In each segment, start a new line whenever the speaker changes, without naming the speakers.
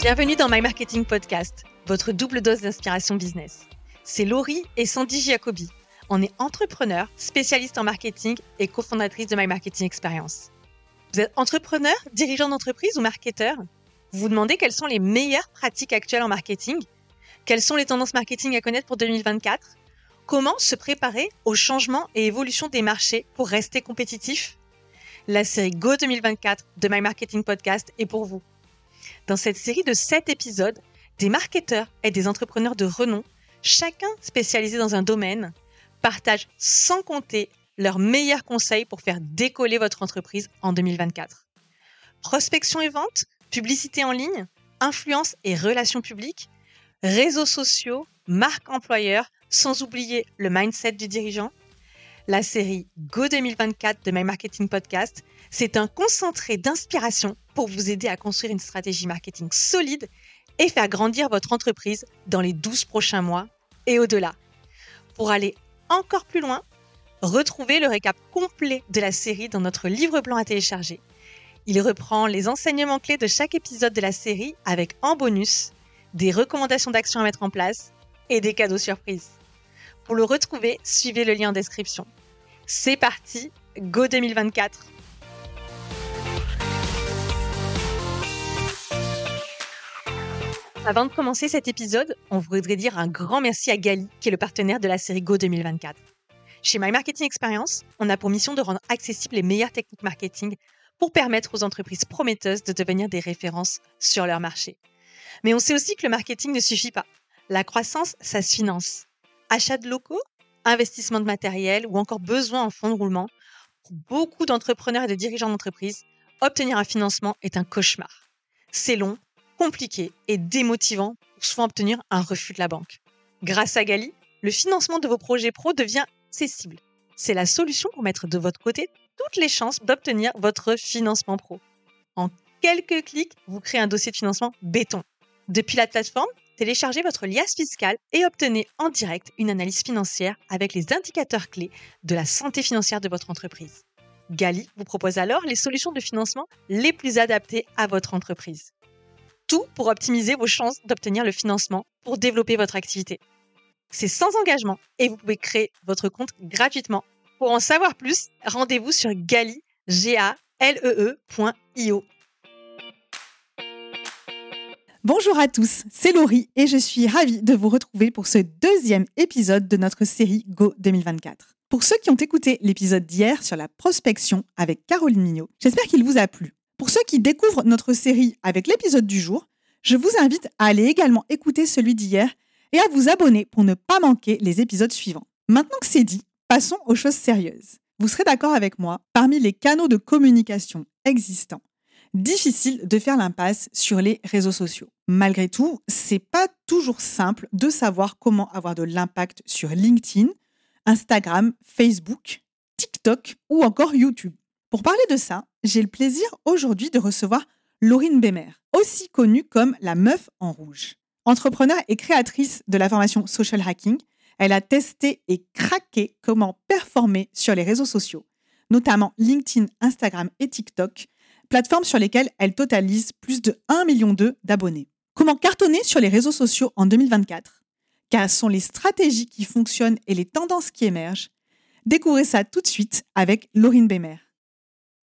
Bienvenue dans My Marketing Podcast, votre double dose d'inspiration business. C'est Laurie et Sandy Giacobi. On est entrepreneurs, spécialistes en marketing et cofondatrices de My Marketing Experience. Vous êtes entrepreneur, dirigeant d'entreprise ou marketeur Vous vous demandez quelles sont les meilleures pratiques actuelles en marketing? Quelles sont les tendances marketing à connaître pour 2024 Comment se préparer aux changements et évolutions des marchés pour rester compétitif La série Go 2024 de My Marketing Podcast est pour vous. Dans cette série de 7 épisodes, des marketeurs et des entrepreneurs de renom, chacun spécialisé dans un domaine, partagent sans compter leurs meilleurs conseils pour faire décoller votre entreprise en 2024. Prospection et vente, publicité en ligne, influence et relations publiques, réseaux sociaux, marque employeur, sans oublier le mindset du dirigeant. La série Go 2024 de My Marketing Podcast, c'est un concentré d'inspiration pour vous aider à construire une stratégie marketing solide et faire grandir votre entreprise dans les 12 prochains mois et au-delà. Pour aller encore plus loin, retrouvez le récap complet de la série dans notre livre blanc à télécharger. Il reprend les enseignements clés de chaque épisode de la série avec en bonus des recommandations d'action à mettre en place et des cadeaux surprises. Pour le retrouver, suivez le lien en description. C'est parti, Go 2024 Avant de commencer cet épisode, on voudrait dire un grand merci à Gali, qui est le partenaire de la série Go 2024. Chez My Marketing Experience, on a pour mission de rendre accessibles les meilleures techniques marketing pour permettre aux entreprises prometteuses de devenir des références sur leur marché. Mais on sait aussi que le marketing ne suffit pas. La croissance, ça se finance. Achat de locaux, investissement de matériel ou encore besoin en fonds de roulement, pour beaucoup d'entrepreneurs et de dirigeants d'entreprise, obtenir un financement est un cauchemar. C'est long, compliqué et démotivant pour souvent obtenir un refus de la banque. Grâce à Gali, le financement de vos projets pro devient accessible. C'est la solution pour mettre de votre côté toutes les chances d'obtenir votre financement pro. En quelques clics, vous créez un dossier de financement béton. Depuis la plateforme, téléchargez votre liasse fiscale et obtenez en direct une analyse financière avec les indicateurs clés de la santé financière de votre entreprise. Gali vous propose alors les solutions de financement les plus adaptées à votre entreprise tout pour optimiser vos chances d'obtenir le financement pour développer votre activité. C'est sans engagement et vous pouvez créer votre compte gratuitement. Pour en savoir plus, rendez-vous sur gali, e e
Bonjour à tous, c'est Laurie et je suis ravie de vous retrouver pour ce deuxième épisode de notre série Go 2024. Pour ceux qui ont écouté l'épisode d'hier sur la prospection avec Caroline Mignot, j'espère qu'il vous a plu. Pour ceux qui découvrent notre série avec l'épisode du jour, je vous invite à aller également écouter celui d'hier et à vous abonner pour ne pas manquer les épisodes suivants. Maintenant que c'est dit, passons aux choses sérieuses. Vous serez d'accord avec moi, parmi les canaux de communication existants, difficile de faire l'impasse sur les réseaux sociaux. Malgré tout, c'est pas toujours simple de savoir comment avoir de l'impact sur LinkedIn, Instagram, Facebook, TikTok ou encore YouTube. Pour parler de ça, j'ai le plaisir aujourd'hui de recevoir Laurine Bémer, aussi connue comme la meuf en rouge. Entrepreneur et créatrice de la formation Social Hacking, elle a testé et craqué comment performer sur les réseaux sociaux, notamment LinkedIn, Instagram et TikTok, plateformes sur lesquelles elle totalise plus de 1 million d'abonnés. Comment cartonner sur les réseaux sociaux en 2024 Quelles sont les stratégies qui fonctionnent et les tendances qui émergent? Découvrez ça tout de suite avec Laurine Bémer.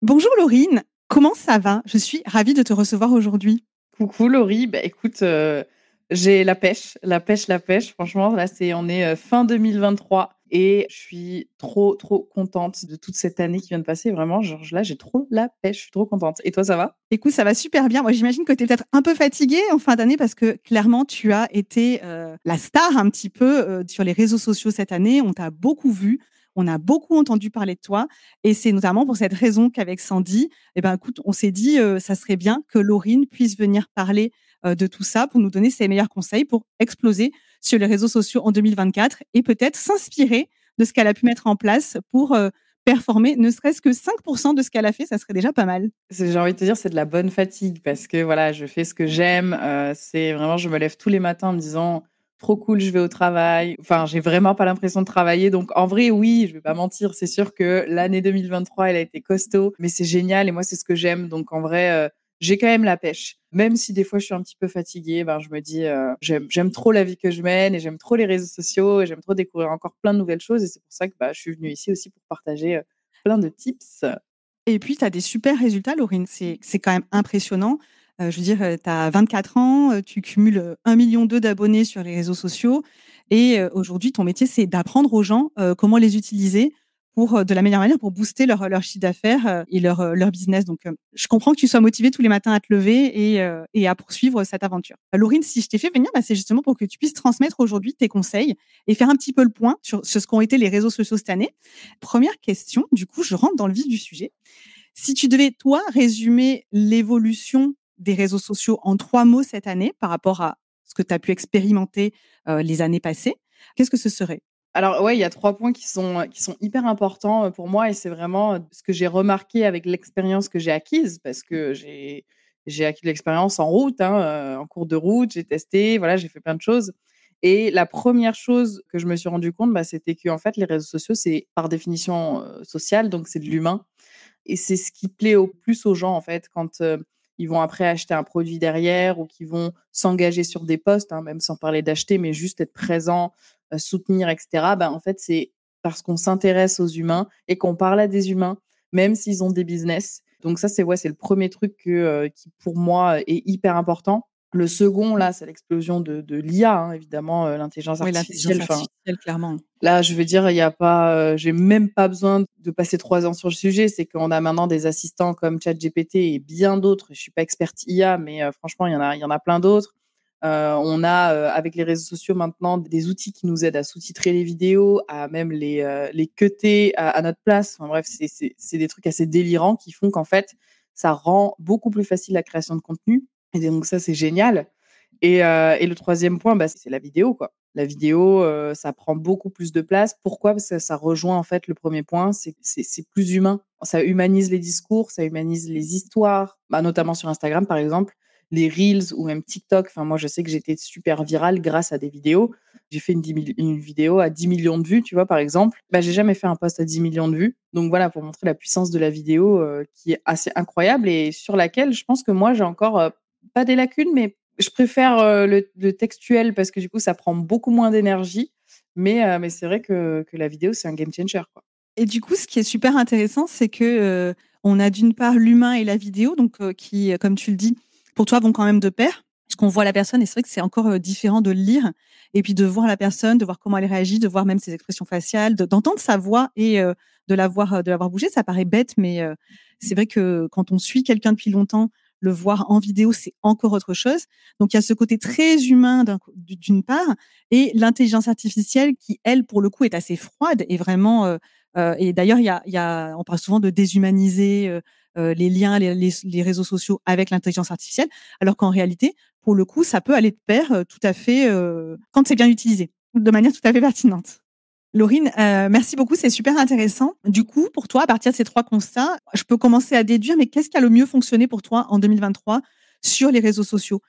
Bonjour Laurine, comment ça va? Je suis ravie de te recevoir aujourd'hui.
Coucou Laurie, bah, écoute, euh, j'ai la pêche, la pêche, la pêche. Franchement, là, c'est on est euh, fin 2023 et je suis trop, trop contente de toute cette année qui vient de passer. Vraiment, genre, là, j'ai trop la pêche, je suis trop contente. Et toi, ça va?
Écoute, ça va super bien. Moi, j'imagine que tu es peut-être un peu fatiguée en fin d'année parce que clairement, tu as été euh, la star un petit peu sur les réseaux sociaux cette année. On t'a beaucoup vu. On a beaucoup entendu parler de toi et c'est notamment pour cette raison qu'avec Sandy, eh ben, écoute, on s'est dit, euh, ça serait bien que Laurine puisse venir parler euh, de tout ça pour nous donner ses meilleurs conseils pour exploser sur les réseaux sociaux en 2024 et peut-être s'inspirer de ce qu'elle a pu mettre en place pour euh, performer, ne serait-ce que 5% de ce qu'elle a fait, ça serait déjà pas mal.
J'ai envie de te dire, c'est de la bonne fatigue parce que voilà, je fais ce que j'aime. c'est vraiment, je me lève tous les matins en me disant, trop cool, je vais au travail. Enfin, j'ai vraiment pas l'impression de travailler. Donc, en vrai, oui, je vais pas mentir. C'est sûr que l'année 2023, elle a été costaud, mais c'est génial et moi, c'est ce que j'aime. Donc, en vrai, euh, j'ai quand même la pêche. Même si des fois je suis un petit peu fatiguée, ben, je me dis, j'aime trop la vie que je mène et j'aime trop les réseaux sociaux et j'aime trop découvrir encore plein de nouvelles choses. Et c'est pour ça que bah, je suis venue ici aussi pour partager plein de tips.
Et puis, tu as des super résultats, Laurine. C'est quand même impressionnant. Je veux dire, tu as 24 ans, tu cumules 1,2 million d'abonnés sur les réseaux sociaux. Et aujourd'hui, ton métier, c'est d'apprendre aux gens comment les utiliser pour euh, de la meilleure manière pour booster leur, leur chiffre d'affaires euh, et leur, euh, leur business. Donc, je comprends que tu sois motivé tous les matins à te lever et, et à poursuivre cette aventure. Laurine, si je t'ai fait venir, bah, c'est justement pour que tu puisses transmettre aujourd'hui tes conseils et faire un petit peu le point sur ce qu'ont été les réseaux sociaux cette année. Première question, du coup, je rentre dans le vif du sujet. Si tu devais, toi, résumer l'évolution des réseaux sociaux en trois mots cette année par rapport à ce que tu as pu expérimenter les années passées, qu'est-ce que ce serait?
Alors ouais, il y a trois points qui sont, qui sont hyper importants pour moi et c'est vraiment ce que j'ai remarqué avec l'expérience que j'ai acquise parce que j'ai j'ai acquis de l'expérience en route, hein, en cours de route, j'ai testé, voilà, j'ai fait plein de choses. Et la première chose que je me suis rendu compte, bah, c'était que fait, les réseaux sociaux, c'est par définition social, donc c'est de l'humain. Et c'est ce qui plaît au plus aux gens, en fait, quand ils vont après acheter un produit derrière ou qu'ils vont s'engager sur des postes, hein, même sans parler d'acheter, mais juste être présent, soutenir, etc. Ben, en fait, c'est parce qu'on s'intéresse aux humains et qu'on parle à des humains, même s'ils ont des business. Donc ça, c'est ouais, c'est le premier truc que, qui, pour moi, est hyper important. Le second, là, c'est l'explosion de, de l'IA, hein, évidemment, l'intelligence artificielle.
artificielle clairement.
Là, je veux dire, il n'y a pas, j'ai même pas besoin de passer trois ans sur le sujet. C'est qu'on a maintenant des assistants comme ChatGPT et bien d'autres. Je suis pas experte IA, mais franchement, il y en a, il y en a plein d'autres. Euh, on a euh, avec les réseaux sociaux maintenant des outils qui nous aident à sous-titrer les vidéos, à même les euh, les cuter à, notre place. Enfin bref, c'est des trucs assez délirants qui font qu'en fait ça rend beaucoup plus facile la création de contenu. Donc ça c'est génial. Et, et, le troisième point, bah, c'est la vidéo quoi. La vidéo, ça prend beaucoup plus de place. Pourquoi? Parce que ça rejoint en fait le premier point, c'est plus humain. Ça humanise les discours, ça humanise les histoires, bah, notamment sur Instagram par exemple les Reels ou même TikTok. Enfin, moi, je sais que j'étais super virale grâce à des vidéos. J'ai fait une, vidéo à 10 millions de vues, tu vois, par exemple. Bah, j'ai jamais fait un post à 10 millions de vues. Donc voilà, pour montrer la puissance de la vidéo euh, qui est assez incroyable et sur laquelle je pense que moi, j'ai encore euh, pas des lacunes, mais je préfère euh, le, textuel parce que du coup, ça prend beaucoup moins d'énergie. Mais, mais c'est vrai que, la vidéo, c'est un game changer. Quoi.
Et du coup, ce qui est super intéressant, c'est que on a d'une part l'humain et la vidéo, donc qui, comme tu le dis, pour toi, vont quand même de pair. Parce qu'on voit la personne, et c'est vrai que c'est encore euh, différent de lire, et puis de voir la personne, de voir comment elle réagit, de voir même ses expressions faciales, d'entendre sa voix et euh, de la voir, de la voir bouger. Ça paraît bête, mais euh, c'est vrai que quand on suit quelqu'un depuis longtemps, le voir en vidéo, c'est encore autre chose. Donc il y a ce côté très humain d'une part, et l'intelligence artificielle qui, elle, pour le coup, est assez froide et vraiment. et d'ailleurs, il y a, y a, on parle souvent de déshumaniser euh, les liens, les, réseaux sociaux avec l'intelligence artificielle, alors qu'en réalité, pour le coup, ça peut aller de pair euh, tout à fait euh, quand c'est bien utilisé, de manière tout à fait pertinente. Laurine, merci beaucoup, c'est super intéressant. Du coup, pour toi, à partir de ces trois constats, je peux commencer à déduire, mais qu'est-ce qui a le mieux fonctionné pour toi en 2023 sur les réseaux sociaux?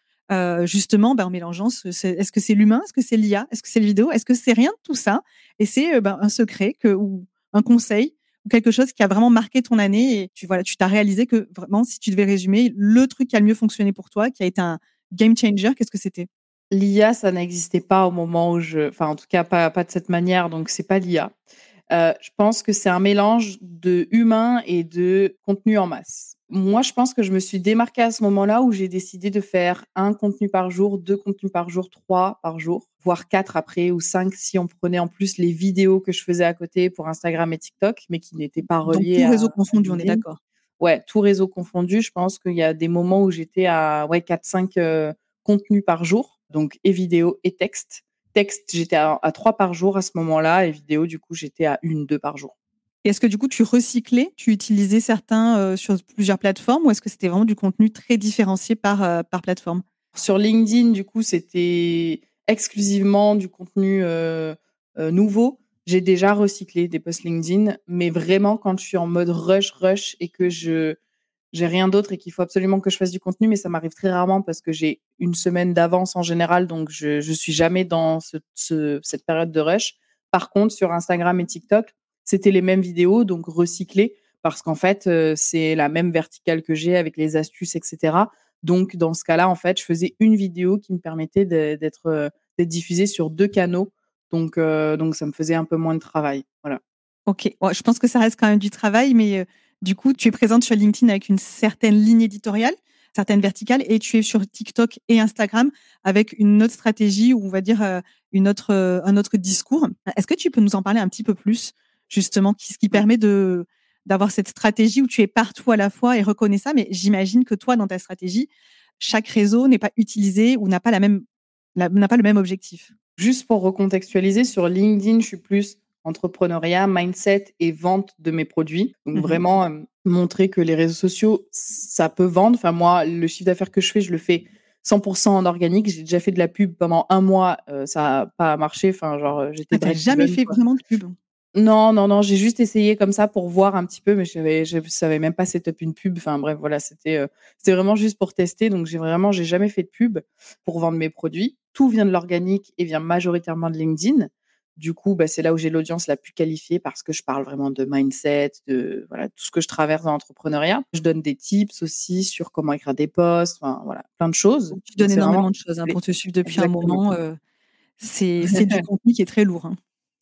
Justement, ben, en mélangeant, est-ce que c'est l'humain, est-ce que c'est l'IA, est-ce que c'est le vidéo, est-ce que c'est rien de tout ça? Et c'est ben, un secret ou un conseil quelque chose qui a vraiment marqué ton année et tu voilà, tu t'as réalisé que vraiment, si tu devais résumer, le truc qui a le mieux fonctionné pour toi, qui a été un game changer, qu'est-ce que c'était?
L'IA, ça n'existait pas au moment où je, enfin en tout cas pas, pas de cette manière, donc c'est pas l'IA. Euh, je pense que c'est un mélange de humain et de contenu en masse. Moi, je pense que je me suis démarquée à ce moment-là où j'ai décidé de faire un contenu par jour, deux contenus par jour, trois par jour, voire quatre après ou cinq si on prenait en plus les vidéos que je faisais à côté pour Instagram et TikTok, mais qui n'étaient pas reliées.
Donc, tout réseau confondu, on est d'accord.
Ouais, tout réseau confondu. Je pense qu'il y a des moments où j'étais à ouais, 4-5 euh, contenus par jour, donc et vidéo et texte. Texte, j'étais à, à 3 par jour à ce moment-là, et vidéo, du coup, j'étais à une, deux par jour
est-ce que du coup, tu recyclais, tu utilisais certains euh, sur plusieurs plateformes ou est-ce que c'était vraiment du contenu très différencié par, euh, par plateforme?
Sur LinkedIn, du coup, c'était exclusivement du contenu euh, nouveau. J'ai déjà recyclé des posts LinkedIn, mais vraiment quand je suis en mode rush, rush et que je j'ai rien d'autre et qu'il faut absolument que je fasse du contenu, mais ça m'arrive très rarement parce que j'ai une semaine d'avance en général, donc je suis jamais dans cette période de rush. Par contre, sur Instagram et TikTok, c'était les mêmes vidéos, donc recyclées, parce qu'en fait, c'est la même verticale que j'ai avec les astuces, etc. Donc, dans ce cas-là, en fait, je faisais une vidéo qui me permettait d'être diffusée sur deux canaux. Donc, donc, ça me faisait un peu moins de travail. Voilà.
Ok, je pense que ça reste quand même du travail, mais du coup, tu es présente sur LinkedIn avec une certaine ligne éditoriale, certaines verticales, et tu es sur TikTok et Instagram avec une autre stratégie ou on va dire une autre, un autre discours. Est-ce que tu peux nous en parler un petit peu plus, justement, ce qui permet de d'avoir cette stratégie où tu es partout à la fois et reconnais ça, mais j'imagine que toi, dans ta stratégie, chaque réseau n'est pas utilisé ou n'a pas la même n'a pas le même objectif?
Juste pour recontextualiser, sur LinkedIn, je suis plus entrepreneuriat, mindset et vente de mes produits. Donc mmh vraiment euh, montrer que les réseaux sociaux, ça peut vendre. Enfin moi, le chiffre d'affaires que je fais, je le fais 100% en organique. J'ai déjà fait de la pub pendant un mois, euh, ça n'a pas marché. Enfin genre euh, j'étais.
Ah, jamais fait vraiment de pub?
Non, non, non, j'ai juste essayé comme ça pour voir un petit peu, mais je ne savais même pas setup une pub. Enfin bref, voilà, c'était euh, c'était vraiment juste pour tester. Donc j'ai vraiment, j'ai jamais fait de pub pour vendre mes produits. Tout vient de l'organique et vient majoritairement de LinkedIn. Du coup, bah, c'est là où j'ai l'audience la plus qualifiée parce que je parle vraiment de mindset, de voilà, tout ce que je traverse dans l'entrepreneuriat. Je donne des tips aussi sur comment écrire des posts, enfin voilà, plein de choses.
tu donnes énormément de choses hein, pour te suivre depuis un moment. Euh, c'est du contenu qui est très lourd. Hein.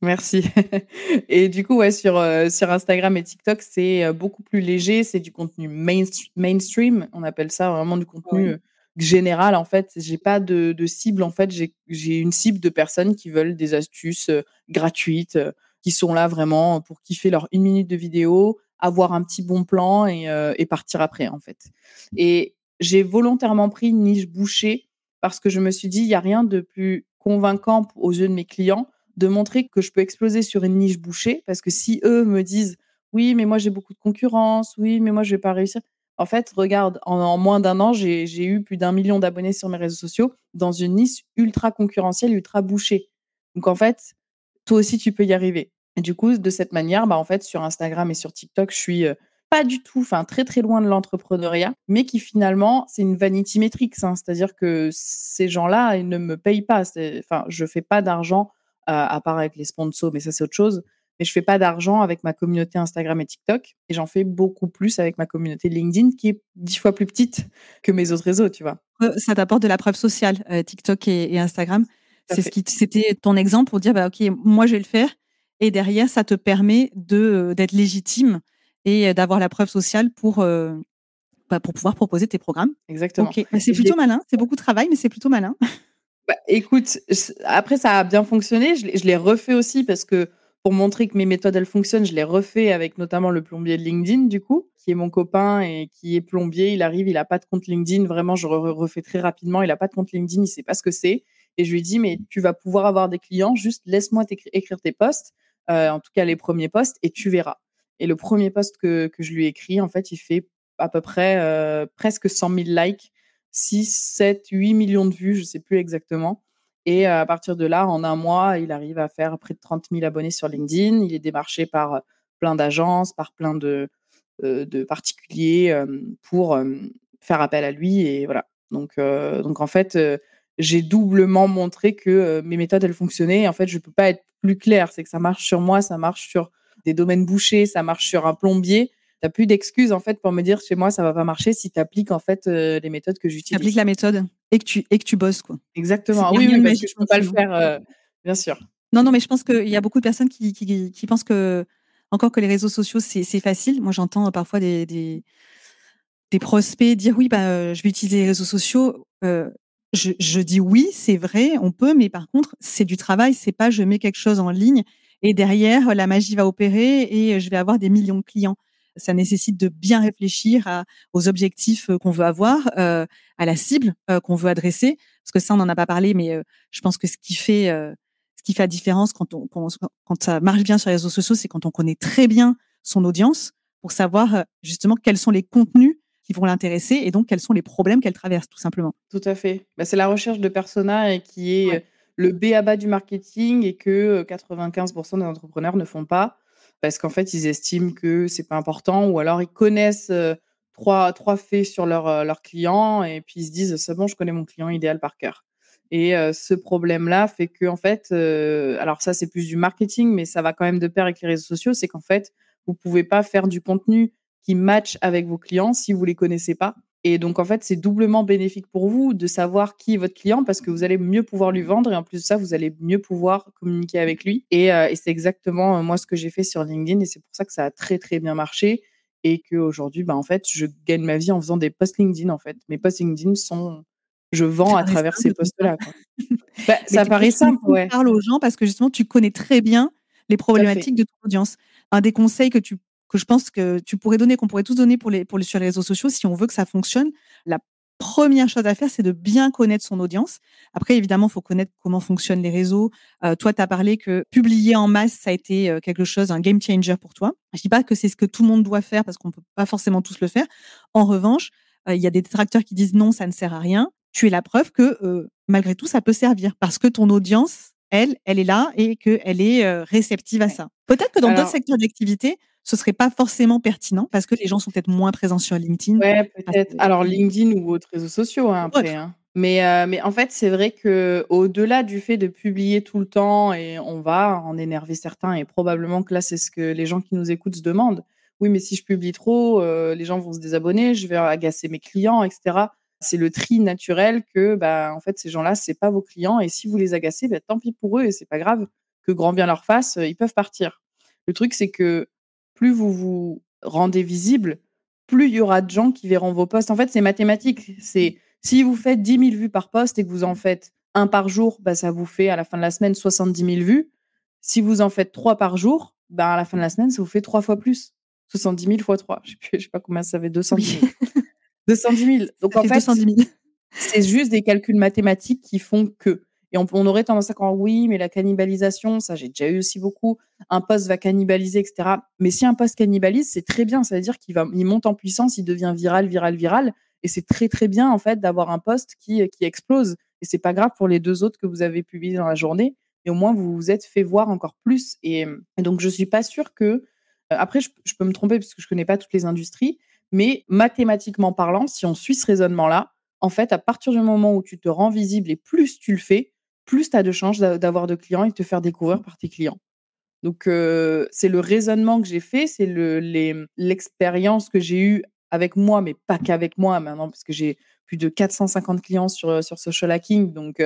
Merci. Et du coup, ouais, sur, euh, sur Instagram et TikTok, c'est euh, beaucoup plus léger. C'est du contenu mainstream. On appelle ça vraiment du contenu euh, général. En fait, j'ai pas de, cible. En fait, j'ai une cible de personnes qui veulent des astuces gratuites, qui sont là vraiment pour kiffer leur une minute de vidéo, avoir un petit bon plan et, et partir après, en fait. Et j'ai volontairement pris une niche bouchée parce que je me suis dit, il n'y a rien de plus convaincant aux yeux de mes clients de montrer que je peux exploser sur une niche bouchée. Parce que si eux me disent, oui, mais moi j'ai beaucoup de concurrence, oui, mais moi je vais pas réussir. En fait, regarde, en, moins d'un an, j'ai eu plus d'un million d'abonnés sur mes réseaux sociaux dans une niche ultra concurrentielle, ultra bouchée. Donc en fait, toi aussi, tu peux y arriver. Et du coup, de cette manière, bah, en fait, sur Instagram et sur TikTok, je suis euh, pas du tout, enfin très très loin de l'entrepreneuriat, mais qui finalement, c'est une vanity metrics. Hein. C'est-à-dire que ces gens-là, ils ne me payent pas. Enfin, je fais pas d'argent à part avec les sponsors, mais ça c'est autre chose. Mais je fais pas d'argent avec ma communauté Instagram et TikTok, et j'en fais beaucoup plus avec ma communauté LinkedIn, qui est dix fois plus petite que mes autres réseaux, tu vois.
Ça t'apporte de la preuve sociale, euh, TikTok et, Instagram. C'est ce qui, c'était ton exemple pour dire, bah ok, moi je vais le faire, et derrière ça te permet de euh, d'être légitime et euh, d'avoir la preuve sociale pour bah, pour pouvoir proposer tes programmes.
Exactement.
Bah, c'est plutôt malin. C'est beaucoup de travail, mais c'est plutôt malin.
Bah, écoute, après, ça a bien fonctionné. Je l'ai refait aussi parce que pour montrer que mes méthodes, elles fonctionnent, je l'ai refait avec notamment le plombier de LinkedIn, du coup, qui est mon copain et qui est plombier. Il arrive, il n'a pas de compte LinkedIn. Vraiment, je refais très rapidement. Il n'a pas de compte LinkedIn, il ne sait pas ce que c'est. Et je lui dis, mais tu vas pouvoir avoir des clients, juste laisse-moi écrire tes posts, euh, en tout cas les premiers posts, et tu verras. Et le premier post que, que je lui ai écrit, en fait, il fait à peu près euh, presque 100 000 likes 6, 7, 8 millions de vues, je ne sais plus exactement. Et à partir de là, en un mois, il arrive à faire près de 30 000 abonnés sur LinkedIn. Il est démarché par plein d'agences, par plein de, de particuliers pour faire appel à lui. Et voilà. Donc, donc en fait, j'ai doublement montré que mes méthodes, elles fonctionnaient. en fait, je ne peux pas être plus clair. C'est que ça marche sur moi, ça marche sur des domaines bouchés, ça marche sur un plombier n'as plus d'excuses en fait pour me dire chez moi ça va pas marcher si tu appliques en fait euh, les méthodes que j'utilise. Tu
appliques la méthode et que tu et que tu bosses quoi.
Exactement. Oui, oui parce que je peux pas le faire euh, bien sûr.
Non non mais je pense qu'il y a beaucoup de personnes qui, qui, qui, pensent que encore que les réseaux sociaux c'est facile. Moi j'entends parfois des, des, des prospects dire oui bah euh, je vais utiliser les réseaux sociaux. je, je dis oui c'est vrai on peut mais par contre c'est du travail c'est pas je mets quelque chose en ligne et derrière la magie va opérer et je vais avoir des millions de clients ça nécessite de bien réfléchir aux objectifs euh, qu'on veut avoir, euh, à la cible euh, qu'on veut adresser. Parce que ça, on n'en a pas parlé, mais je pense que ce qui fait, ce qui fait la différence quand, on, quand, ça marche bien sur les réseaux sociaux, c'est quand on connaît très bien son audience pour savoir justement quels sont les contenus qui vont l'intéresser et donc quels sont les problèmes qu'elle traverse, tout simplement.
Tout à fait. Bah, c'est la recherche de persona et qui est le B à bas du marketing et que 95% des entrepreneurs ne font pas parce qu'en fait, ils estiment que c'est pas important ou alors ils connaissent trois, trois faits sur leur, leur client et puis ils se disent c'est bon, je connais mon client idéal par cœur. Et ce problème-là fait que, en fait, alors ça, c'est plus du marketing, mais ça va quand même de pair avec les réseaux sociaux, c'est qu'en fait, Vous pouvez pas faire du contenu qui match avec vos clients si vous les connaissez pas. Et donc, en fait, c'est doublement bénéfique pour vous de savoir qui est votre client parce que vous allez mieux pouvoir lui vendre et en plus de ça, vous allez mieux pouvoir communiquer avec lui. Et, euh, et c'est exactement euh, moi ce que j'ai fait sur LinkedIn et c'est pour ça que ça a très très bien marché et qu'aujourd'hui, bah, en fait, je gagne ma vie en faisant des posts LinkedIn. En fait, mes posts LinkedIn sont, je vends à travers ces posts-là.
bah, ça paraît simple, ouais. Tu parles aux gens parce que justement, tu connais très bien les problématiques de ton audience. Un des conseils que tu que je pense que tu pourrais donner, qu'on pourrait tous donner pour les, sur les réseaux sociaux, si on veut que ça fonctionne, la première chose à faire, c'est de bien connaître son audience. Après, évidemment, il faut connaître comment fonctionnent les réseaux. Euh, toi, tu as parlé que publier en masse, ça a été euh, quelque chose, un game changer pour toi. Je dis pas que c'est ce que tout le monde doit faire parce qu'on peut pas forcément tous le faire. En revanche, euh, il y a des détracteurs qui disent non, ça ne sert à rien. Tu es la preuve que malgré tout, ça peut servir parce que ton audience, elle, elle est là et qu'elle est réceptive à ça. Peut-être que dans d'autres secteurs d'activité, ce serait pas forcément pertinent parce que les gens sont peut-être moins présents sur LinkedIn.
Ouais, peut-être. Alors LinkedIn ou autres réseaux sociaux hein, après. Hein. Mais, euh, mais en fait, c'est vrai que au-delà du fait de publier tout le temps et on va en énerver certains et probablement que là c'est ce que les gens qui nous écoutent se demandent. Oui, mais si je publie trop, euh, les gens vont se désabonner, je vais agacer mes clients, etc. C'est le tri naturel que, bah, en fait, ces gens-là, c'est pas vos clients et si vous les agacez, bah, tant pis pour eux et c'est pas grave que grand bien leur fasse, ils peuvent partir. Le truc, c'est que plus vous vous rendez visible, plus il y aura de gens qui verront vos posts. En fait, c'est mathématique. C'est si vous faites 10 000 vues par post et que vous en faites un par jour, bah, ça vous fait à la fin de la semaine 70 000 vues. Si vous en faites trois par jour, bah, à la fin de la semaine, ça vous fait trois fois plus. 70 000 fois 3. Je ne sais, pas combien ça fait, 210 000. 210 000. Donc en fait, c'est juste des calculs mathématiques qui font que. Et on, aurait tendance à croire oui, mais la cannibalisation, ça j'ai déjà eu aussi beaucoup. Un poste va cannibaliser, etc. Mais si un poste cannibalise, c'est très bien. Ça veut dire qu'il va, il monte en puissance, il devient viral, viral, viral. Et c'est très très bien en fait d'avoir un poste qui, qui explose. Et c'est pas grave pour les deux autres que vous avez publiés dans la journée. Et au moins vous vous êtes fait voir encore plus. Et, donc je suis pas sûre que. Euh, après, je, je, peux me tromper parce que je connais pas toutes les industries, mais mathématiquement parlant, si on suit ce raisonnement-là, en fait, à partir du moment où tu te rends visible et plus tu le fais, plus tu as de chances d'avoir de clients et de te faire découvrir par tes clients. Donc, c'est le raisonnement que j'ai fait, c'est l'expérience que j'ai eue avec moi, mais pas qu'avec moi maintenant, parce que j'ai plus de 450 clients sur, sur Social Hacking. Donc,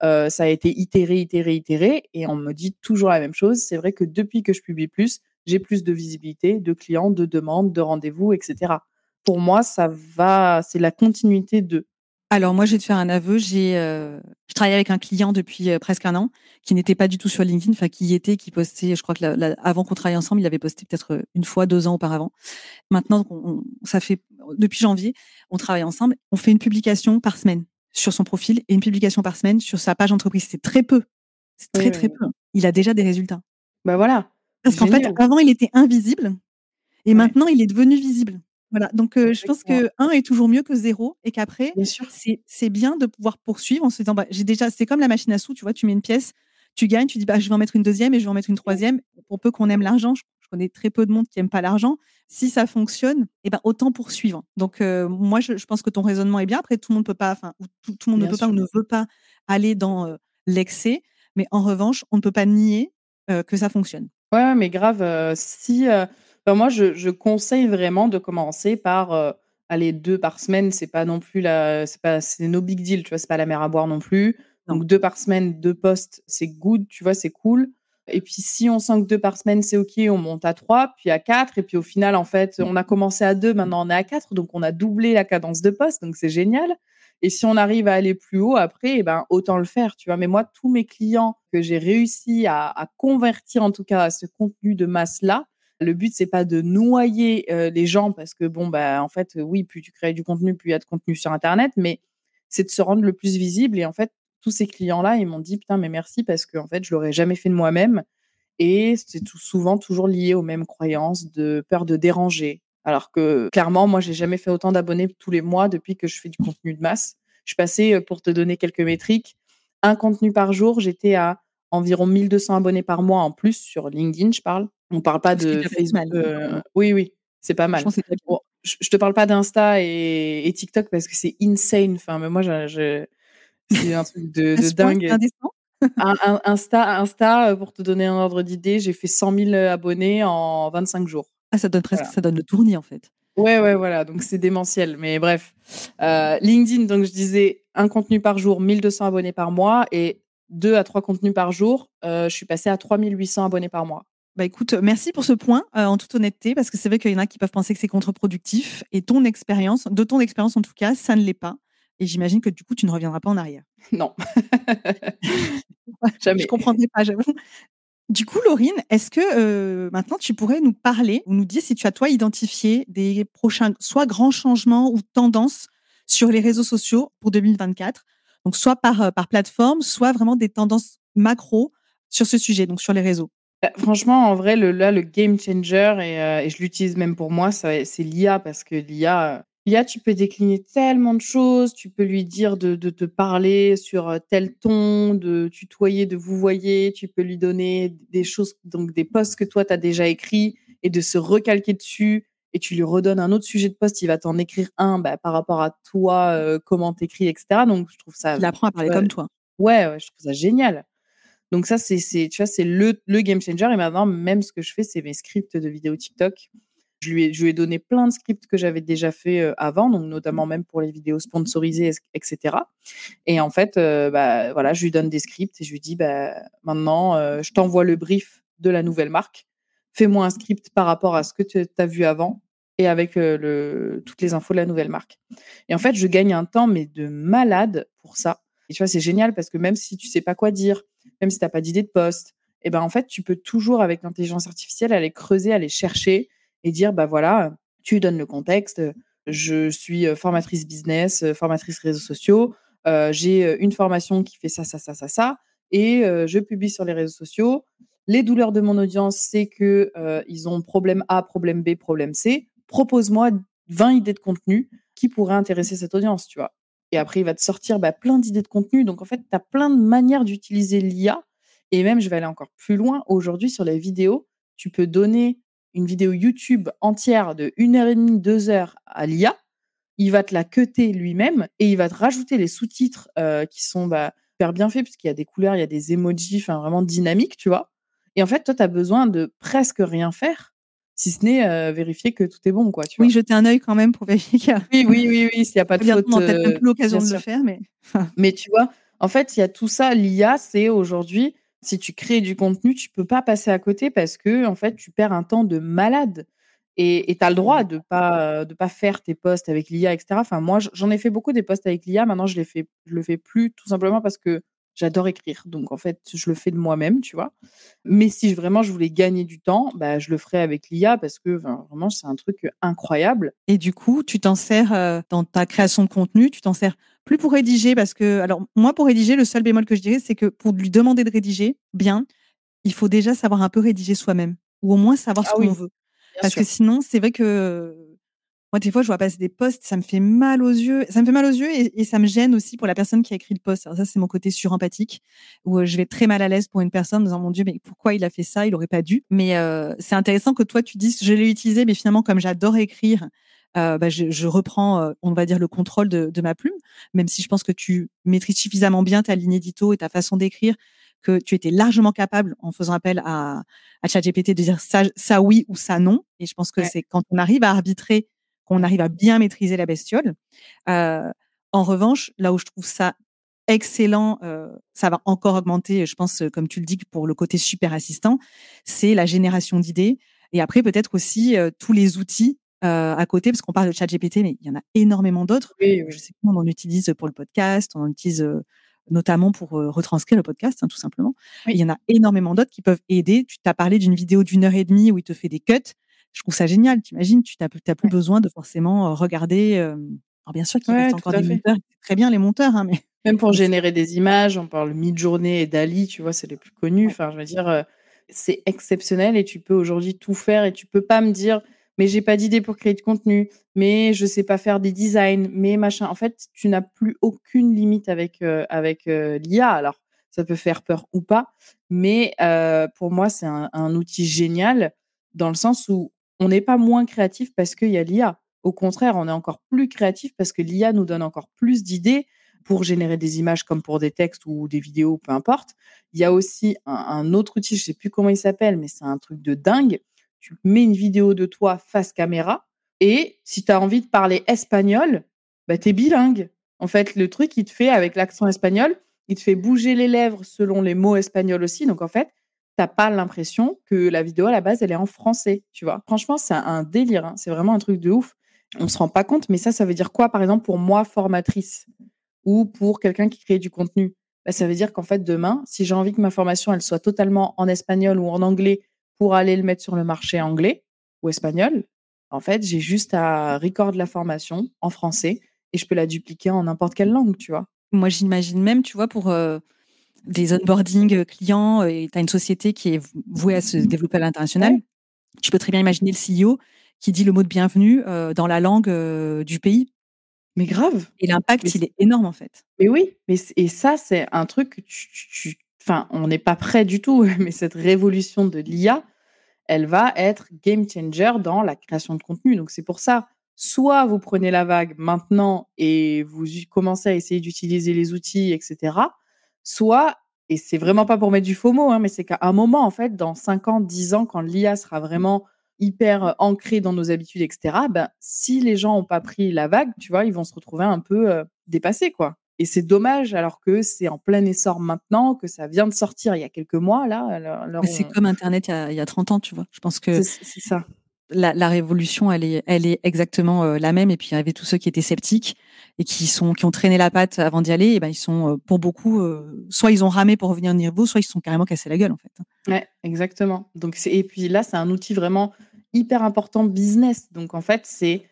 ça a été itéré, itéré, itéré. Et on me dit toujours la même chose. C'est vrai que depuis que je publie plus, j'ai plus de visibilité, de clients, de demandes, de rendez-vous, etc. Pour moi, ça va, c'est la continuité de.
Alors moi, je vais te faire un aveu. J'ai, euh, je travaillais avec un client depuis euh, presque un an qui n'était pas du tout sur LinkedIn, enfin qui y était, qui postait. Je crois que avant qu'on travaille ensemble, il avait posté peut-être euh, une fois, deux ans auparavant. Maintenant, ça fait depuis janvier, on travaille ensemble. On fait une publication par semaine sur son profil et une publication par semaine sur sa page entreprise. C'est très peu. C'est très très peu. Il a déjà des résultats.
Bah voilà.
Parce qu'en fait, avant, il était invisible et maintenant, il est devenu visible. Voilà, donc je pense que 1 est toujours mieux que 0 et qu'après, c'est bien de pouvoir poursuivre en se disant, bah, j'ai déjà, c'est comme la machine à sous, tu vois, tu mets une pièce, tu gagnes, tu dis, bah, je vais en mettre une deuxième et je vais en mettre une troisième. Pour peu qu'on aime l'argent, je, connais très peu de monde qui n'aime pas l'argent. Si ça fonctionne, eh ben, autant poursuivre. Donc, moi, je, pense que ton raisonnement est bien. Après, tout le monde peut pas, enfin, tout, le monde ne peut pas ou ne veut pas aller dans l'excès. Mais en revanche, on ne peut pas nier que ça fonctionne.
Ouais, mais grave, si moi, je, conseille vraiment de commencer par euh, aller deux par semaine. C'est pas non plus la, c'est pas, c'est no big deal, tu vois, c'est pas la mer à boire non plus. Donc deux par semaine, deux postes, c'est good, tu vois, c'est cool. Et puis si on sent que deux par semaine, c'est ok, on monte à trois, puis à quatre. Et puis au final, en fait, on a commencé à deux, maintenant on est à quatre, donc on a doublé la cadence de poste, donc c'est génial. Et si on arrive à aller plus haut après, eh ben autant le faire, tu vois. Mais moi, tous mes clients que j'ai réussi à, convertir en tout cas à ce contenu de masse là, le but, c'est pas de noyer les gens parce que, bon, bah, en fait, oui, plus tu crées du contenu, plus il y a de contenu sur Internet, mais c'est de se rendre le plus visible. Et en fait, tous ces clients-là, ils m'ont dit, putain, mais merci parce que, en fait, je l'aurais jamais fait de moi-même. Et c'est souvent toujours lié aux mêmes croyances de peur de déranger. Alors que, clairement, moi, j'ai jamais fait autant d'abonnés tous les mois depuis que je fais du contenu de masse. Je passais, pour te donner quelques métriques, un contenu par jour, j'étais à environ 1200 abonnés par mois en plus sur LinkedIn, je parle. On parle pas de Facebook. Euh, oui, oui, c'est pas mal. Je, je, te parle pas d'Insta et, TikTok parce que c'est insane. Enfin, mais moi, je, c'est un truc de, de dingue. Insta, Insta, euh, pour te donner un ordre d'idée, j'ai fait 100 000 abonnés en 25 jours.
Ah, ça donne presque, ça donne le tournis en fait.
Ouais, ouais, voilà. Donc c'est démentiel. Mais bref, euh, LinkedIn, donc je disais un contenu par jour, 1200 abonnés par mois et deux à trois contenus par jour. Euh, je suis passée à 3800 abonnés par mois.
Bah écoute, merci pour ce point, euh, en toute honnêteté, parce que c'est vrai qu'il y en a qui peuvent penser que c'est contre-productif. Et ton expérience, de ton expérience en tout cas, ça ne l'est pas. Et j'imagine que du coup, tu ne reviendras pas en arrière.
Non.
Jamais. Je comprendrais pas, j'avoue. Du coup, Laurine, est-ce que euh, maintenant tu pourrais nous parler ou nous dire si tu as toi identifié des prochains, soit grands changements ou tendances sur les réseaux sociaux pour 2024 Donc, soit par, euh, par plateforme, soit vraiment des tendances macro sur ce sujet, donc sur les réseaux.
Bah, franchement, en vrai, le, là, le game changer, euh, et je l'utilise même pour moi, c'est l'IA, parce que l'IA, l'IA, tu peux décliner tellement de choses, tu peux lui dire de, de, te parler sur euh, tel ton, de tutoyer, de vous voyez, tu peux lui donner des choses, donc des posts que toi, tu as déjà écrits, et de se recalquer dessus, et tu lui redonnes un autre sujet de post, il va t'en écrire un bah, par rapport à toi, euh, comment t'écris, etc. Donc, je trouve ça...
Il apprend à parler comme toi.
Ouais, ouais, je trouve ça génial. Donc ça, c'est, tu vois, c'est le, le game changer. Et maintenant, même ce que je fais, c'est mes scripts de vidéos TikTok. Je lui, ai, donné plein de scripts que j'avais déjà fait euh, avant, donc notamment même pour les vidéos sponsorisées, etc. Et en fait, euh, bah, voilà, je lui donne des scripts et je lui dis, bah, maintenant, euh, je t'envoie le brief de la nouvelle marque. Fais-moi un script par rapport à ce que tu as vu avant et avec toutes les infos de la nouvelle marque. Et en fait, je gagne un temps, mais de malade pour ça. Et tu vois, c'est génial parce que même si tu sais pas quoi dire, même si tu n'as pas d'idée de poste, et eh ben en fait, tu peux toujours, avec l'intelligence artificielle, aller creuser, aller chercher et dire, bah voilà, tu donnes le contexte. Je suis formatrice business, formatrice réseaux sociaux. Euh, j'ai une formation qui fait ça, ça, ça, ça, ça, et je publie sur les réseaux sociaux. Les douleurs de mon audience, c'est que ils ont problème A, problème B, problème C. Propose-moi 20 idées de contenu qui pourraient intéresser cette audience, tu vois. Et après, il va te sortir bah, plein d'idées de contenu. Donc, en fait, tu as plein de manières d'utiliser l'IA. Et même, je vais aller encore plus loin. Aujourd'hui, sur les vidéos, tu peux donner une vidéo YouTube entière de 1 heure et demie, 2 heures à l'IA. Il va te la cuter lui-même et il va te rajouter les sous-titres euh, qui sont bah, super bien faits, puisqu'il y a des couleurs, il y a des emojis, enfin vraiment dynamiques, tu vois. Et en fait, toi, tu as besoin de presque rien faire si ce n'est euh, vérifier que tout est bon, quoi. Tu
oui, jeter un œil quand même pour vérifier qu'il y a.
Oui, oui, oui, oui, s'il n'y a pas de faute.
On peut-être même plus l'occasion de le faire, mais.
mais tu vois, en fait, il y a tout ça. L'IA, c'est aujourd'hui, si tu crées du contenu, tu peux pas passer à côté parce que, en fait, tu perds un temps de malade. Et tu as le droit de pas de pas faire tes posts avec l'IA, etc. Enfin, moi, j'en ai fait beaucoup des posts avec l'IA. Maintenant, je les fais, je le fais plus, tout simplement parce que J'adore écrire. Donc, en fait, je le fais de moi-même, tu vois. Mais si vraiment je voulais gagner du temps, bah, je le ferais avec l'IA parce que vraiment, c'est un truc incroyable.
Et du coup, tu t'en sers dans ta création de contenu, tu t'en sers plus pour rédiger parce que, alors, moi, pour rédiger, le seul bémol que je dirais, c'est que pour lui demander de rédiger bien, il faut déjà savoir un peu rédiger soi-même ou au moins savoir ce ah qu'on veut. parce que sinon, c'est vrai que moi, des fois, je vois passer des posts, ça me fait mal aux yeux. Ça me fait mal aux yeux et, ça me gêne aussi pour la personne qui a écrit le post. Alors ça, c'est mon côté surempathique, où je vais très mal à l'aise pour une personne en disant, mon Dieu, mais pourquoi il a fait ça? Il aurait pas dû. Mais euh, c'est intéressant que toi, tu dises, je l'ai utilisé, mais finalement, comme j'adore écrire, euh, bah, je, je, reprends, on va dire, le contrôle de, de, ma plume, même si je pense que tu maîtrises suffisamment bien ta ligne édito et ta façon d'écrire que tu étais largement capable, en faisant appel à, à ChatGPT, de dire ça, ça oui ou ça non. Et je pense que c'est quand on arrive à arbitrer qu'on arrive à bien maîtriser la bestiole. Euh, en revanche, là où je trouve ça excellent, euh, ça va encore augmenter, je pense, comme tu le dis, pour le côté super assistant, c'est la génération d'idées. Et après, peut-être aussi euh, tous les outils à côté, parce qu'on parle de chat GPT, mais il y en a énormément d'autres. Je sais qu'on en utilise pour le podcast, on en utilise notamment pour retranscrire le podcast, hein, tout simplement. Il y en a énormément d'autres qui peuvent aider. Tu t'as parlé d'une vidéo d'une heure et demie où il te fait des cuts je trouve ça génial. T'imagines, tu n'as plus besoin de forcément regarder. Alors bien sûr qu'il reste encore des monteurs, très bien les monteurs, hein, mais
même pour générer des images, on parle Midjourney et Dali, tu vois, c'est les plus connus. Enfin, je veux dire, c'est exceptionnel et tu peux aujourd'hui tout faire et tu peux pas me dire, mais j'ai pas d'idée pour créer de contenu, mais je sais pas faire des designs, mais machin. En fait, tu n'as plus aucune limite avec avec l'IA. Alors, ça peut faire peur ou pas, mais pour moi, c'est un, un, outil génial dans le sens où on n'est pas moins créatif parce qu'il y a l'IA. Au contraire, on est encore plus créatif parce que l'IA nous donne encore plus d'idées pour générer des images comme pour des textes ou des vidéos, peu importe. Il y a aussi un, autre outil, je ne sais plus comment il s'appelle, mais c'est un truc de dingue. Tu mets une vidéo de toi face caméra et si tu as envie de parler espagnol, bah, tu es bilingue. En fait, le truc, il te fait, avec l'accent espagnol, il te fait bouger les lèvres selon les mots espagnols aussi. Donc, en fait, t'as pas l'impression que la vidéo, à la base, elle est en français, tu vois. Franchement, c'est un délire. Hein. C'est vraiment un truc de ouf. On se rend pas compte, mais ça, ça veut dire quoi, par exemple, pour moi, formatrice ou pour quelqu'un qui crée du contenu? Bah, Ça veut dire qu'en fait, demain, si j'ai envie que ma formation, elle soit totalement en espagnol ou en anglais pour aller le mettre sur le marché anglais ou espagnol, en fait, j'ai juste à record la formation en français et je peux la dupliquer en n'importe quelle langue, tu vois.
Moi, j'imagine même, tu vois, pour euh, des onboarding euh, clients, euh, et tu as une société qui est vouée à se développer à l'international, tu peux très bien imaginer le CEO qui dit le mot de bienvenue dans la langue du pays.
Mais grave.
Et l'impact, il est énorme, en fait.
Mais oui, mais et ça, c'est un truc que tu, Enfin, on n'est pas prêt du tout, mais cette révolution de l'IA, elle va être game changer dans la création de contenu. Donc, c'est pour ça, soit vous prenez la vague maintenant et vous commencez à essayer d'utiliser les outils, etc. Soit, et c'est vraiment pas pour mettre du faux mot, hein, mais c'est qu'à un moment, en fait, dans 5 ans, 10 ans, quand l'IA sera vraiment hyper ancrée dans nos habitudes, etc., ben, si les gens n'ont pas pris la vague, tu vois, ils vont se retrouver un peu dépassés, quoi. Et c'est dommage alors que c'est en plein essor maintenant, que ça vient de sortir il y a quelques mois, là.
C'est comme Internet il y, a, 30 ans, tu vois. Je pense que.
C'est ça
la, révolution, elle est, elle est exactement euh, la même. Et puis il y avait tous ceux qui étaient sceptiques et qui sont, qui ont traîné la patte avant d'y aller. Et ben ils sont, euh, pour beaucoup, euh, soit ils ont ramé pour revenir au niveau, soit ils se sont carrément cassés la gueule en fait.
Ouais, exactement. Donc et puis là, c'est un outil vraiment hyper important business. Donc en fait, c'est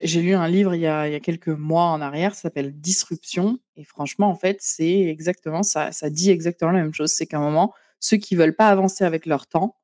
j'ai lu un livre il y, a, il y a, quelques mois en arrière, ça s'appelle Disruption. Et franchement, en fait, c'est exactement ça. Ça dit exactement la même chose. C'est qu'à un moment, ceux qui veulent pas avancer avec leur temps,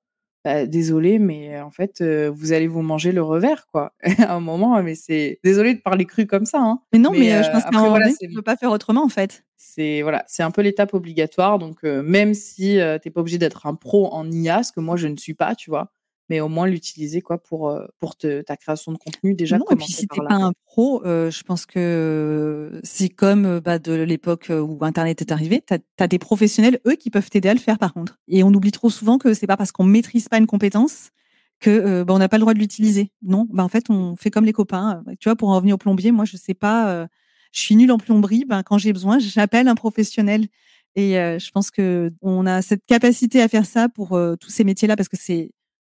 bah, désolé, mais en fait, vous allez vous manger le revers, quoi. à un moment, mais c'est désolé de parler cru comme ça. Hein.
Mais non, mais, je pense qu'à un moment ne peut pas faire autrement, en fait.
C'est voilà, c'est un peu l'étape obligatoire. Donc, même si tu n'es pas obligé d'être un pro en IA, ce que moi je ne suis pas, tu vois, mais au moins l'utiliser quoi pour euh, pour ta création de contenu déjà.
Non, et puis si t'es pas un pro, euh, je pense que c'est comme euh, bah, de l'époque où Internet est arrivé. Tu as, des professionnels eux qui peuvent t'aider à le faire par contre. Et on oublie trop souvent que c'est pas parce qu'on maîtrise pas une compétence que bah, on n'a pas le droit de l'utiliser. Non, bah en fait on fait comme les copains. Tu vois, pour en revenir au plombier, moi je sais pas, je suis nulle en plomberie. Ben quand j'ai besoin, j'appelle un professionnel. Et je pense que on a cette capacité à faire ça pour tous ces métiers-là parce que c'est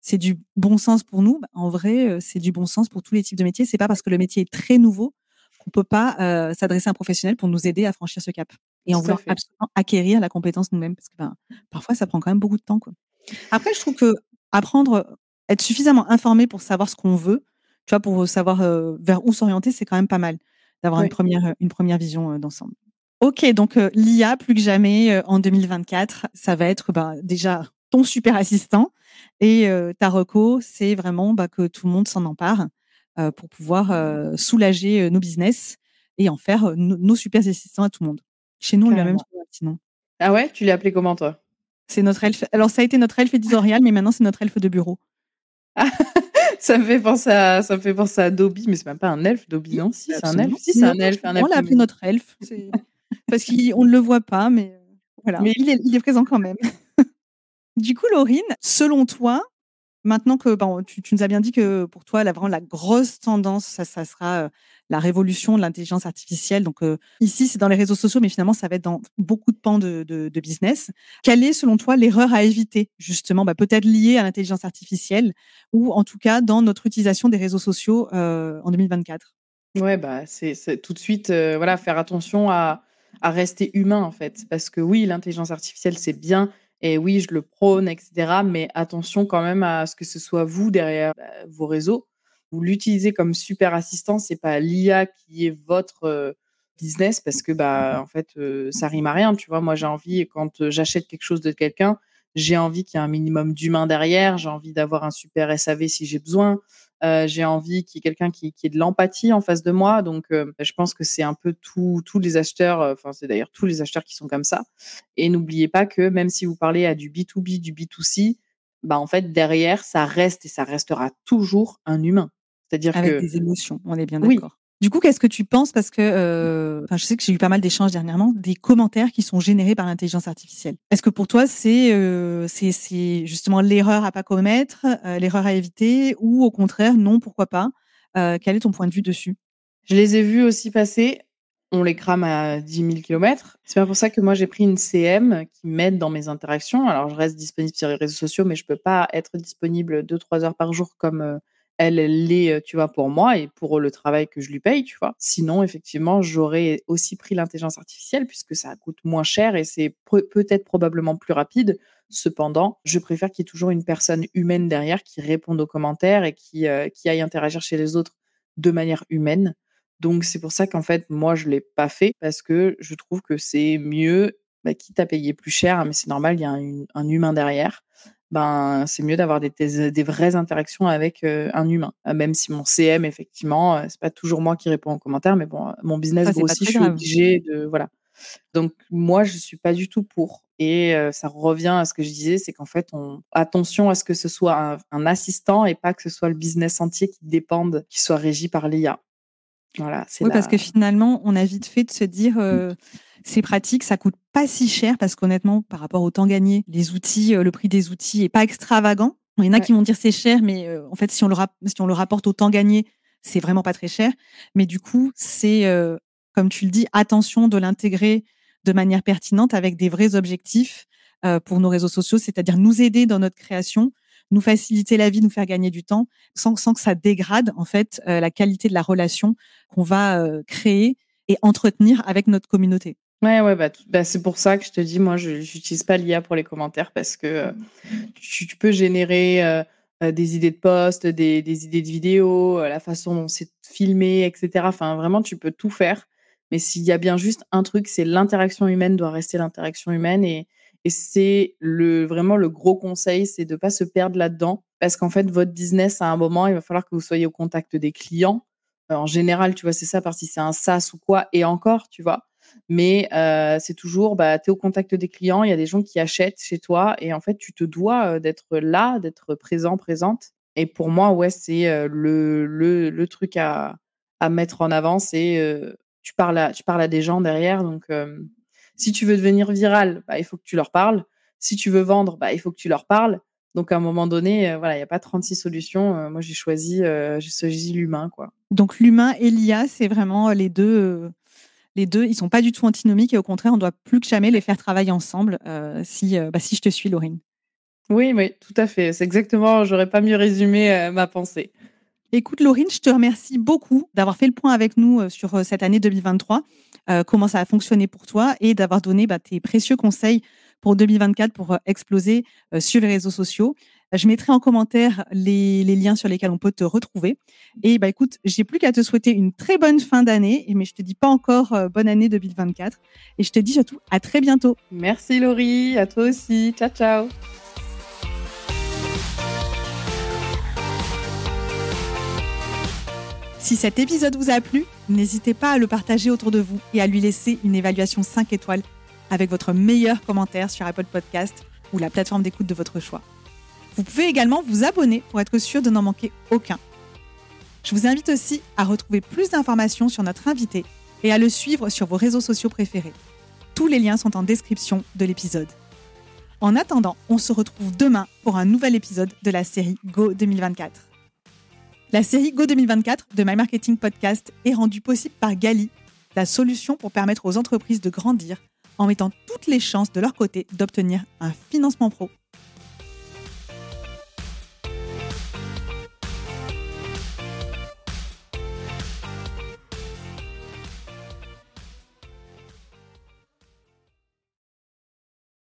c'est du bon sens pour nous. Bah, en vrai, euh, c'est du bon sens pour tous les types de métiers. C'est pas parce que le métier est très nouveau qu'on peut pas euh, s'adresser à un professionnel pour nous aider à franchir ce cap et en vouloir absolument acquérir la compétence nous-mêmes parce que ben, parfois ça prend quand même beaucoup de temps. Quoi. Après, je trouve que apprendre, être suffisamment informé pour savoir ce qu'on veut, tu vois, pour savoir euh, vers où s'orienter, c'est quand même pas mal d'avoir une première une première vision d'ensemble. Ok, donc l'IA plus que jamais en 2024, ça va être ben, déjà ton super assistant. Et ta reco, c'est vraiment bah, que tout le monde s'en empare pour pouvoir soulager nos business et en faire nos super assistants à tout le monde. Chez nous, on l'a même sinon.
Ah ouais? Tu l'as appelé comment toi?
C'est notre elfe. Alors ça a été notre elfe éditorial, mais maintenant c'est notre elfe de bureau.
ça me fait penser à ça me fait penser à Dobby, mais c'est même pas un elfe Dobby, non Si c'est un elfe? Si c'est un elfe.
on l'a appelé notre elfe, parce qu'on ne le voit pas, mais voilà. Mais il est, il est présent quand même. Du coup, Laurine, selon toi, maintenant que tu, nous as bien dit que pour toi, la, vraiment, la grosse tendance, ça, sera la révolution de l'intelligence artificielle. Donc ici, c'est dans les réseaux sociaux, mais finalement, ça va être dans beaucoup de pans de, business. Quelle est, selon toi, l'erreur à éviter, justement, bah, peut-être liée à l'intelligence artificielle ou en tout cas dans notre utilisation des réseaux sociaux en 2024
Ouais, bah, c'est tout de suite voilà, faire attention à, à rester humain, en fait. Parce que oui, l'intelligence artificielle, c'est bien et oui, je le prône, etc. Mais attention quand même à ce que ce soit vous derrière bah, vos réseaux. Vous l'utilisez comme super assistant, c'est pas l'IA qui est votre business parce que bah en fait ça rime à rien. Tu vois, moi j'ai envie quand j'achète quelque chose de quelqu'un, j'ai envie qu'il y ait un minimum d'humain derrière. J'ai envie d'avoir un super SAV si j'ai besoin. Euh, j'ai envie qu'il y ait quelqu'un qui, qui ait de l'empathie en face de moi. Donc, euh, je pense que c'est un peu tous les acheteurs, euh, enfin, c'est d'ailleurs tous les acheteurs qui sont comme ça. Et n'oubliez pas que même si vous parlez à du B2B, du B2C, bah, en fait, derrière, ça reste et ça restera toujours un humain. C'est-à-dire
Avec des émotions, on est bien d'accord. Du coup, qu'est-ce que tu penses? Parce que euh, je sais que j'ai eu pas mal d'échanges dernièrement, des commentaires qui sont générés par l'intelligence artificielle. Est-ce que pour toi, c'est euh, justement l'erreur à pas commettre, euh, l'erreur à éviter, ou au contraire, non, pourquoi pas? Quel est ton point de vue dessus?
Je les ai vus aussi passer. On les crame à 10 000 km. C'est pas pour ça que moi j'ai pris une CM qui m'aide dans mes interactions. Alors je reste disponible sur les réseaux sociaux, mais je peux pas être disponible 2-3 heures par jour comme elle, l'est, tu vois, pour moi et pour le travail que je lui paye, tu vois. Sinon, effectivement, j'aurais aussi pris l'intelligence artificielle puisque ça coûte moins cher et c'est peut-être probablement plus rapide. Cependant, je préfère qu'il y ait toujours une personne humaine derrière qui réponde aux commentaires et qui, qui aille interagir chez les autres de manière humaine. Donc, c'est pour ça qu'en fait, moi, je ne l'ai pas fait parce que je trouve que c'est mieux, bah, quitte à payer plus cher, mais c'est normal, il y a un humain derrière ben c'est mieux d'avoir des, des, vraies interactions avec un humain. Même si mon CM effectivement, c'est pas toujours moi qui réponds aux commentaires, mais bon, mon business aussi, je suis obligée de voilà. Donc moi je suis pas du tout pour. Et ça revient à ce que je disais, c'est qu'en fait, on attention à ce que ce soit un, assistant et pas que ce soit le business entier qui dépende, qui soit régi par l'IA.
Voilà, oui, parce que finalement, on a vite fait de se dire, mmh c'est pratique, ça coûte pas si cher parce qu'honnêtement, par rapport au temps gagné, les outils, euh, le prix des outils est pas extravagant. Il y en a qui vont dire c'est cher, mais euh, en fait, si on le, si on le rapporte au temps gagné, c'est vraiment pas très cher. Mais du coup, c'est, euh, comme tu le dis, attention de l'intégrer de manière pertinente avec des vrais objectifs pour nos réseaux sociaux, c'est-à-dire nous aider dans notre création, nous faciliter la vie, nous faire gagner du temps, sans, sans que ça dégrade en fait la qualité de la relation qu'on va créer et entretenir avec notre communauté.
Ouais, ouais, bah, bah, c'est pour ça que je te dis, moi, je n'utilise pas l'IA pour les commentaires parce que euh, tu, peux générer euh, euh, des idées de posts, des, des idées de vidéos, la façon dont c'est filmé, etc. Enfin, vraiment, tu peux tout faire. Mais s'il y a bien juste un truc, c'est l'interaction humaine doit rester l'interaction humaine. Et, et c'est le, vraiment le gros conseil, c'est de ne pas se perdre là-dedans. Parce qu'en fait, votre business, à un moment, il va falloir que vous soyez au contact des clients. en général, tu vois, c'est ça, parce que c'est un SaaS ou quoi. Et encore, tu vois mais c'est toujours, bah, tu es au contact des clients, il y a des gens qui achètent chez toi et en fait, tu te dois d'être là, d'être présent, présente. Et pour moi, ouais, c'est le, le, truc à, à mettre en avant, c'est tu, parles à, tu parles à des gens derrière. Donc, si tu veux devenir viral, bah, il faut que tu leur parles. Si tu veux vendre, bah, il faut que tu leur parles. Donc, à un moment donné, voilà, il n'y a pas 36 solutions. moi, j'ai choisi, j'ai choisi l'humain. quoi.
Donc, l'humain et l'IA, c'est vraiment les deux les deux, ils sont pas du tout antinomiques et au contraire, on doit plus que jamais les faire travailler ensemble euh, si, euh, bah, si je te suis, Laurine.
Oui, oui, tout à fait. C'est exactement, j'aurais pas mieux résumé euh, ma pensée.
Écoute, Laurine, je te remercie beaucoup d'avoir fait le point avec nous sur cette année 2023, comment ça a fonctionné pour toi et d'avoir donné bah, tes précieux conseils pour 2024 pour exploser sur les réseaux sociaux. Je mettrai en commentaire les, liens sur lesquels on peut te retrouver. Et bah écoute, j'ai plus qu'à te souhaiter une très bonne fin d'année, mais je te dis pas encore euh, bonne année 2024. Et je te dis surtout à très bientôt.
Merci Laurie, à toi aussi. Ciao ciao.
Si cet épisode vous a plu, n'hésitez pas à le partager autour de vous et à lui laisser une évaluation 5 étoiles avec votre meilleur commentaire sur Apple Podcast ou la plateforme d'écoute de votre choix. Vous pouvez également vous abonner pour être sûr de n'en manquer aucun. Je vous invite aussi à retrouver plus d'informations sur notre invité et à le suivre sur vos réseaux sociaux préférés. Tous les liens sont en description de l'épisode. En attendant, on se retrouve demain pour un nouvel épisode de la série Go 2024. La série Go 2024 de My Marketing Podcast est rendue possible par Gali, la solution pour permettre aux entreprises de grandir en mettant toutes les chances de leur côté d'obtenir un financement pro